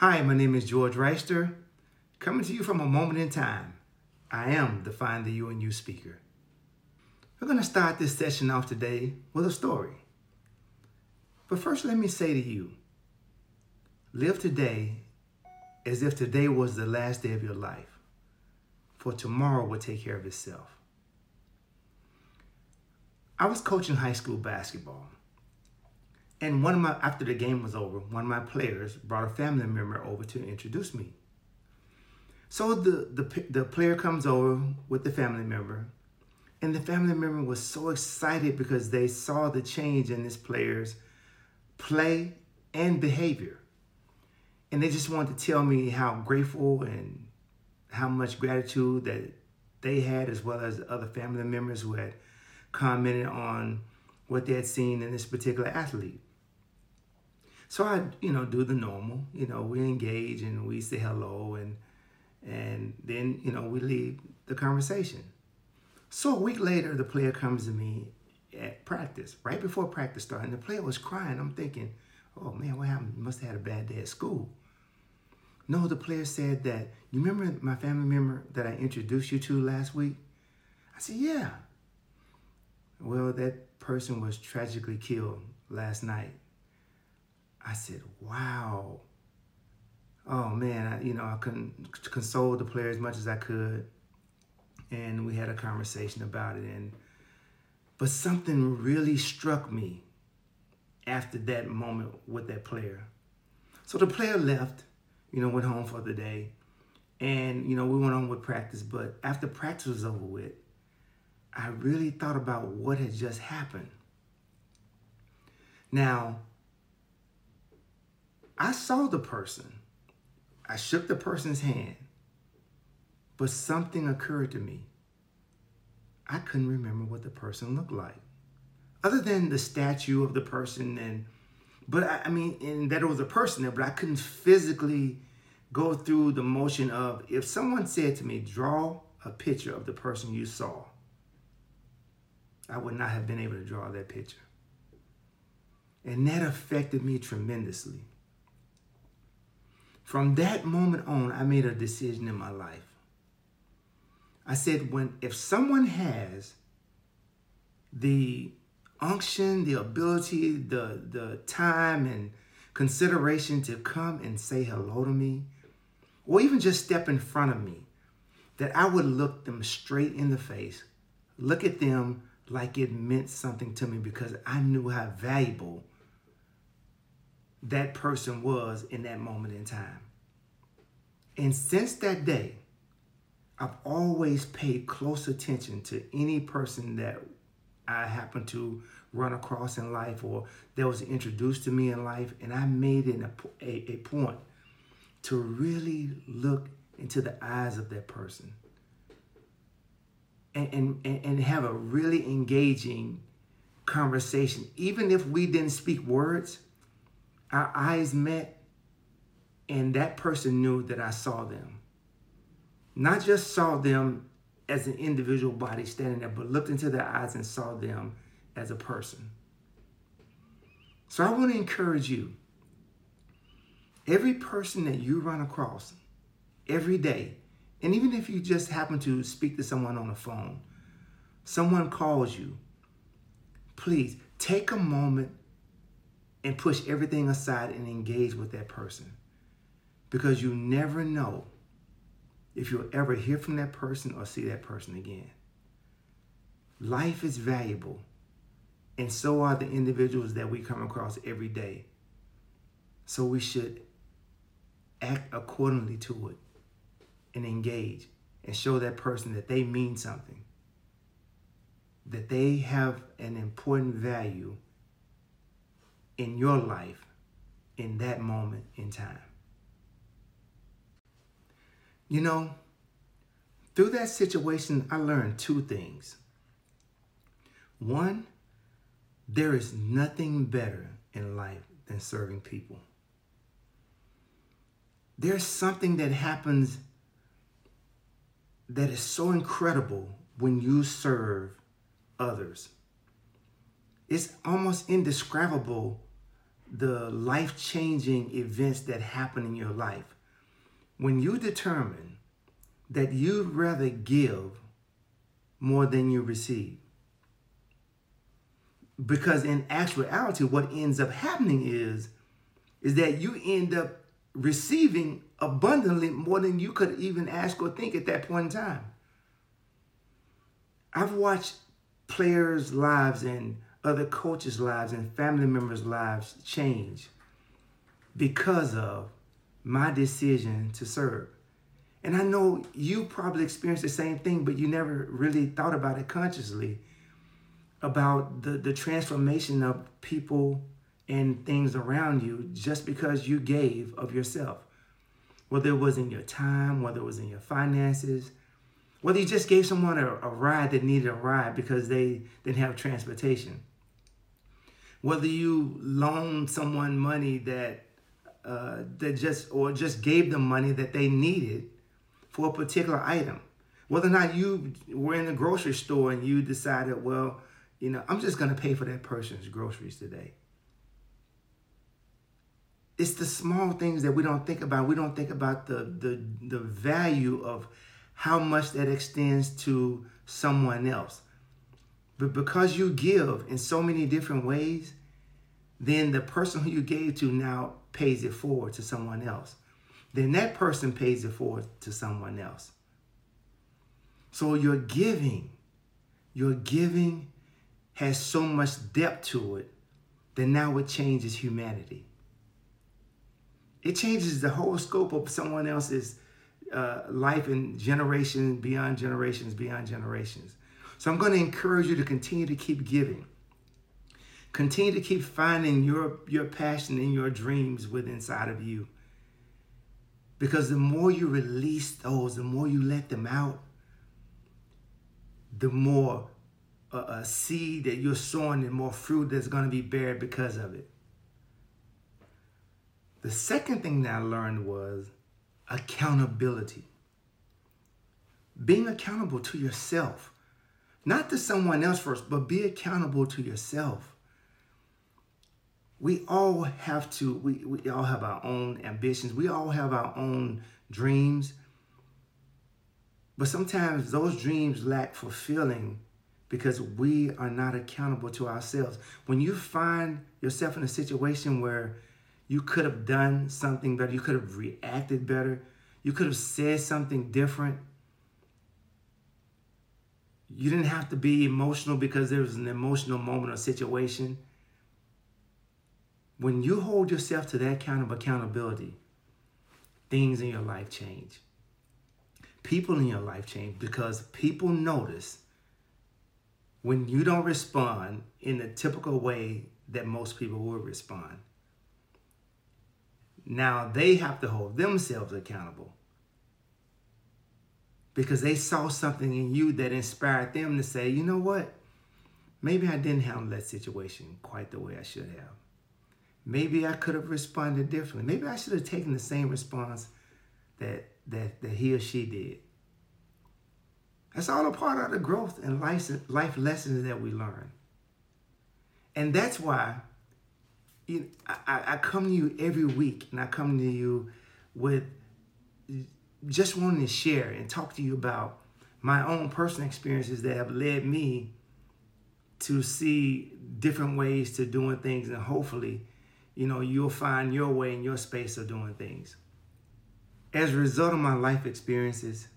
Hi, my name is George Reister, coming to you from a moment in time. I am the Find the You in You speaker. We're going to start this session off today with a story. But first, let me say to you live today as if today was the last day of your life, for tomorrow will take care of itself. I was coaching high school basketball. And one of my, after the game was over, one of my players brought a family member over to introduce me. So the, the, the player comes over with the family member, and the family member was so excited because they saw the change in this player's play and behavior. And they just wanted to tell me how grateful and how much gratitude that they had, as well as other family members who had commented on what they had seen in this particular athlete. So I, you know, do the normal. You know, we engage and we say hello, and and then you know we leave the conversation. So a week later, the player comes to me at practice, right before practice started, and the player was crying. I'm thinking, oh man, what happened? Must have had a bad day at school. No, the player said that, you remember my family member that I introduced you to last week? I said, yeah. Well, that person was tragically killed last night. I said, wow. Oh man, I, you know, I couldn't console the player as much as I could. And we had a conversation about it. And but something really struck me after that moment with that player. So the player left, you know, went home for the day. And, you know, we went on with practice. But after practice was over with, I really thought about what had just happened. Now, I saw the person. I shook the person's hand. But something occurred to me. I couldn't remember what the person looked like. Other than the statue of the person and but I, I mean and that it was a person there, but I couldn't physically go through the motion of if someone said to me, draw a picture of the person you saw, I would not have been able to draw that picture. And that affected me tremendously. From that moment on, I made a decision in my life. I said, when if someone has the unction, the ability, the the time and consideration to come and say hello to me, or even just step in front of me, that I would look them straight in the face, look at them like it meant something to me because I knew how valuable that person was in that moment in time. And since that day, I've always paid close attention to any person that I happen to run across in life or that was introduced to me in life. And I made it a, a, a point to really look into the eyes of that person and, and, and have a really engaging conversation. Even if we didn't speak words, our eyes met, and that person knew that I saw them. Not just saw them as an individual body standing there, but looked into their eyes and saw them as a person. So I want to encourage you every person that you run across every day, and even if you just happen to speak to someone on the phone, someone calls you, please take a moment and push everything aside and engage with that person. Because you never know if you'll ever hear from that person or see that person again. Life is valuable, and so are the individuals that we come across every day. So we should act accordingly to it and engage and show that person that they mean something, that they have an important value in your life in that moment in time. You know, through that situation, I learned two things. One, there is nothing better in life than serving people. There's something that happens that is so incredible when you serve others. It's almost indescribable the life changing events that happen in your life, when you determine that you'd rather give more than you receive, because in actuality, what ends up happening is, is that you end up receiving abundantly more than you could even ask or think at that point in time. I've watched players' lives and other coaches' lives and family members' lives change because of my decision to serve. And I know you probably experienced the same thing, but you never really thought about it consciously about the, the transformation of people and things around you just because you gave of yourself. Whether it was in your time, whether it was in your finances, whether you just gave someone a, a ride that needed a ride because they didn't have transportation. Whether you loaned someone money that uh, that just or just gave them money that they needed for a particular item. Whether or not you were in the grocery store and you decided, well, you know, I'm just going to pay for that person's groceries today. It's the small things that we don't think about. We don't think about the the the value of how much that extends to someone else. But because you give in so many different ways, then the person who you gave to now pays it forward to someone else. Then that person pays it forward to someone else. So your giving, your giving has so much depth to it that now it changes humanity. It changes the whole scope of someone else's uh, life and generations beyond generations beyond generations. So I'm going to encourage you to continue to keep giving. Continue to keep finding your, your passion and your dreams within inside of you. Because the more you release those, the more you let them out, the more uh, a seed that you're sowing and more fruit that's going to be bared because of it. The second thing that I learned was accountability. Being accountable to yourself, not to someone else first, but be accountable to yourself. We all have to, we, we all have our own ambitions, we all have our own dreams. But sometimes those dreams lack fulfilling because we are not accountable to ourselves. When you find yourself in a situation where you could have done something better. You could have reacted better. You could have said something different. You didn't have to be emotional because there was an emotional moment or situation. When you hold yourself to that kind of accountability, things in your life change. People in your life change because people notice when you don't respond in the typical way that most people would respond. Now they have to hold themselves accountable because they saw something in you that inspired them to say, you know what? Maybe I didn't handle that situation quite the way I should have. Maybe I could have responded differently. Maybe I should have taken the same response that, that, that he or she did. That's all a part of the growth and life, life lessons that we learn. And that's why you, I, I come to you every week and I come to you with just wanting to share and talk to you about my own personal experiences that have led me to see different ways to doing things and hopefully you know you'll find your way in your space of doing things. As a result of my life experiences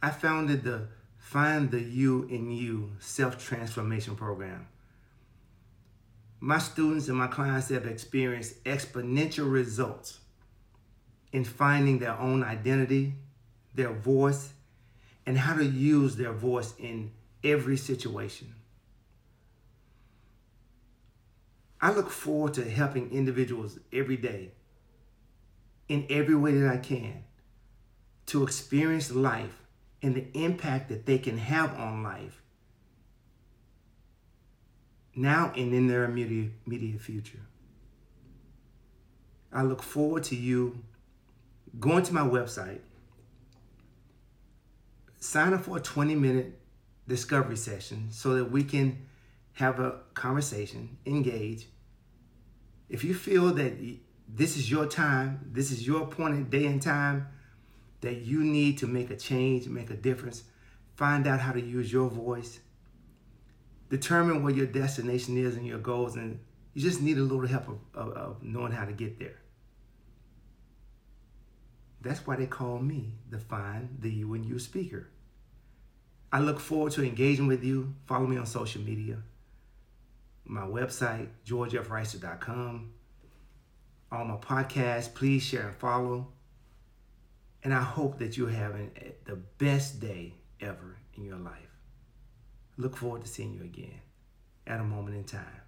i founded the find the you in you self-transformation program. My students and my clients have experienced exponential results in finding their own identity, their voice, and how to use their voice in every situation. I look forward to helping individuals every day in every way that I can to experience life and the impact that they can have on life now and in their immediate, immediate future. I look forward to you going to my website, sign up for a 20 minute discovery session so that we can have a conversation, engage, If you feel that this is your time, this is your appointed day and time that you need to make a change, make a difference, find out how to use your voice, determine what your destination is and your goals, and you just need a little help of, of, of knowing how to get there. That's why they call me the Find the and You speaker. I look forward to engaging with you. Follow me on social media. My website, georgefreister.com. All my podcasts, please share and follow. And I hope that you're having the best day ever in your life. Look forward to seeing you again at a moment in time.